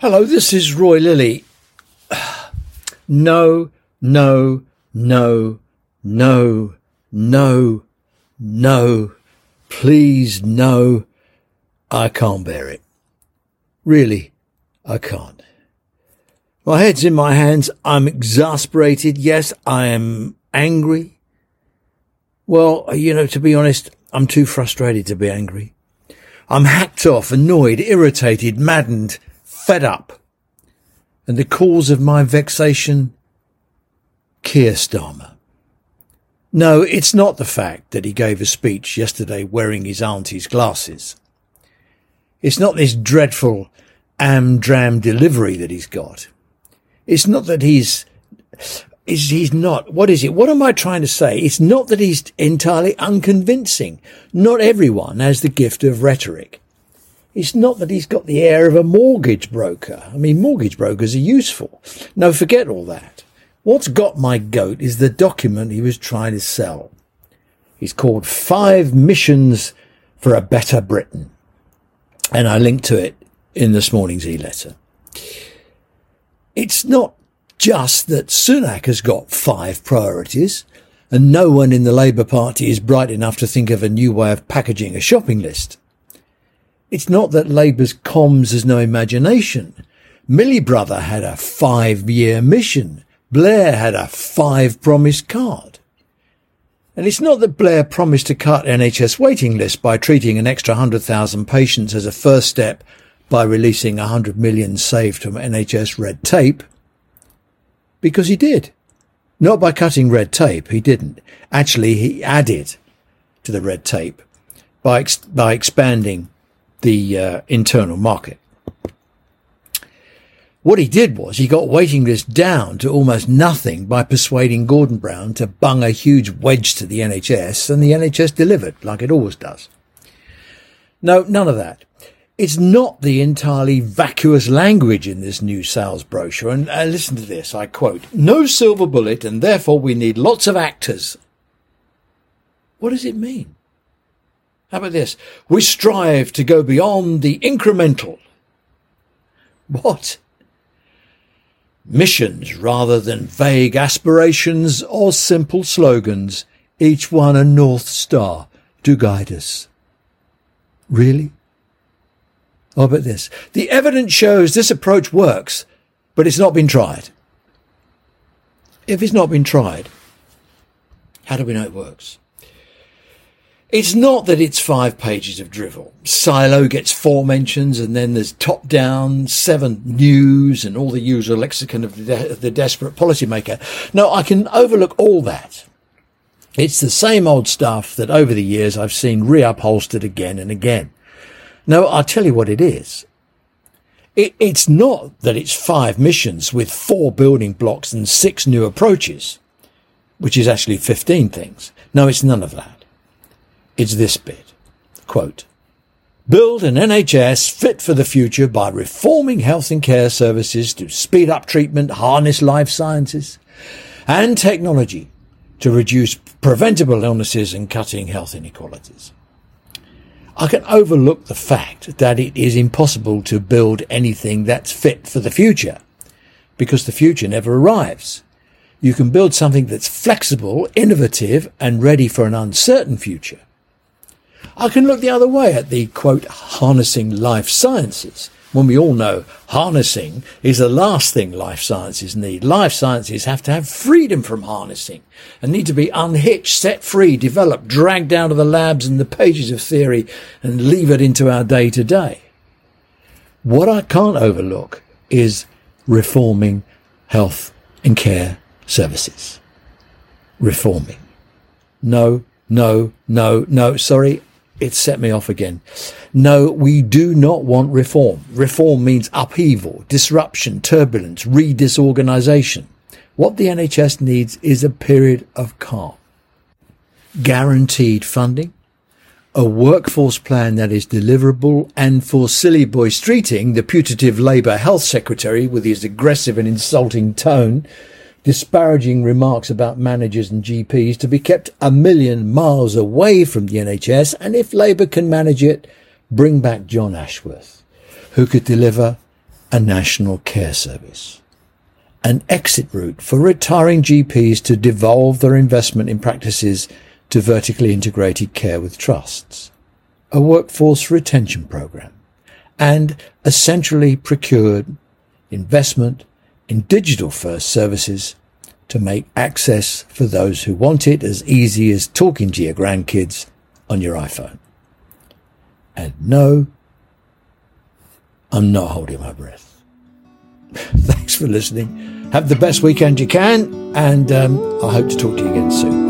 Hello, this is Roy Lilly. No, no, no, no, no, no. Please, no. I can't bear it. Really, I can't. My head's in my hands. I'm exasperated. Yes, I am angry. Well, you know, to be honest, I'm too frustrated to be angry. I'm hacked off, annoyed, irritated, maddened, fed up. And the cause of my vexation? Keir Starmer. No, it's not the fact that he gave a speech yesterday wearing his auntie's glasses. It's not this dreadful am-dram delivery that he's got. It's not that he's, is he's not, what is it? What am I trying to say? It's not that he's entirely unconvincing. Not everyone has the gift of rhetoric. It's not that he's got the air of a mortgage broker. I mean, mortgage brokers are useful. No, forget all that. What's got my goat is the document he was trying to sell. He's called Five Missions for a Better Britain. And I linked to it in this morning's e-letter. It's not just that Sunak has got five priorities and no one in the Labour Party is bright enough to think of a new way of packaging a shopping list. It's not that Labour's comms has no imagination. Millie Brother had a five year mission. Blair had a five promise card. And it's not that Blair promised to cut NHS waiting lists by treating an extra 100,000 patients as a first step by releasing 100 million saved from NHS red tape. Because he did. Not by cutting red tape, he didn't. Actually, he added to the red tape by, ex- by expanding the uh, internal market. What he did was he got waiting lists down to almost nothing by persuading Gordon Brown to bung a huge wedge to the NHS and the NHS delivered like it always does. No, none of that. It's not the entirely vacuous language in this new sales brochure. And uh, listen to this. I quote, no silver bullet and therefore we need lots of actors. What does it mean? How about this? We strive to go beyond the incremental. What? Missions rather than vague aspirations or simple slogans, each one a North Star to guide us. Really? How about this? The evidence shows this approach works, but it's not been tried. If it's not been tried, how do we know it works? It's not that it's five pages of drivel. Silo gets four mentions and then there's top down, seven news and all the usual lexicon of the, de- the desperate policymaker. No, I can overlook all that. It's the same old stuff that over the years I've seen reupholstered again and again. No, I'll tell you what it is. It, it's not that it's five missions with four building blocks and six new approaches, which is actually 15 things. No, it's none of that. It's this bit. Quote, Build an NHS fit for the future by reforming health and care services to speed up treatment, harness life sciences and technology to reduce preventable illnesses and cutting health inequalities. I can overlook the fact that it is impossible to build anything that's fit for the future because the future never arrives. You can build something that's flexible, innovative and ready for an uncertain future. I can look the other way at the quote, harnessing life sciences. When we all know harnessing is the last thing life sciences need. Life sciences have to have freedom from harnessing and need to be unhitched, set free, developed, dragged out of the labs and the pages of theory and it into our day to day. What I can't overlook is reforming health and care services. Reforming. No, no, no, no, sorry, it set me off again. No, we do not want reform. Reform means upheaval, disruption, turbulence, re-disorganization. What the NHS needs is a period of calm. Guaranteed funding, a workforce plan that is deliverable, and for silly boy Streeting, the putative Labour Health Secretary with his aggressive and insulting tone, disparaging remarks about managers and GPs to be kept a million miles away from the NHS, and if Labour can manage it, bring back Jon Ashworth, who could deliver a national care service, an exit route for retiring GPs to devolve their investment in practices to vertically integrated care with trusts, a workforce retention program, and a centrally procured investment in digital first services to make access for those who want it as easy as talking to your grandkids on your iPhone. And no, I'm not holding my breath. Thanks for listening. Have the best weekend you can, and um, I hope to talk to you again soon.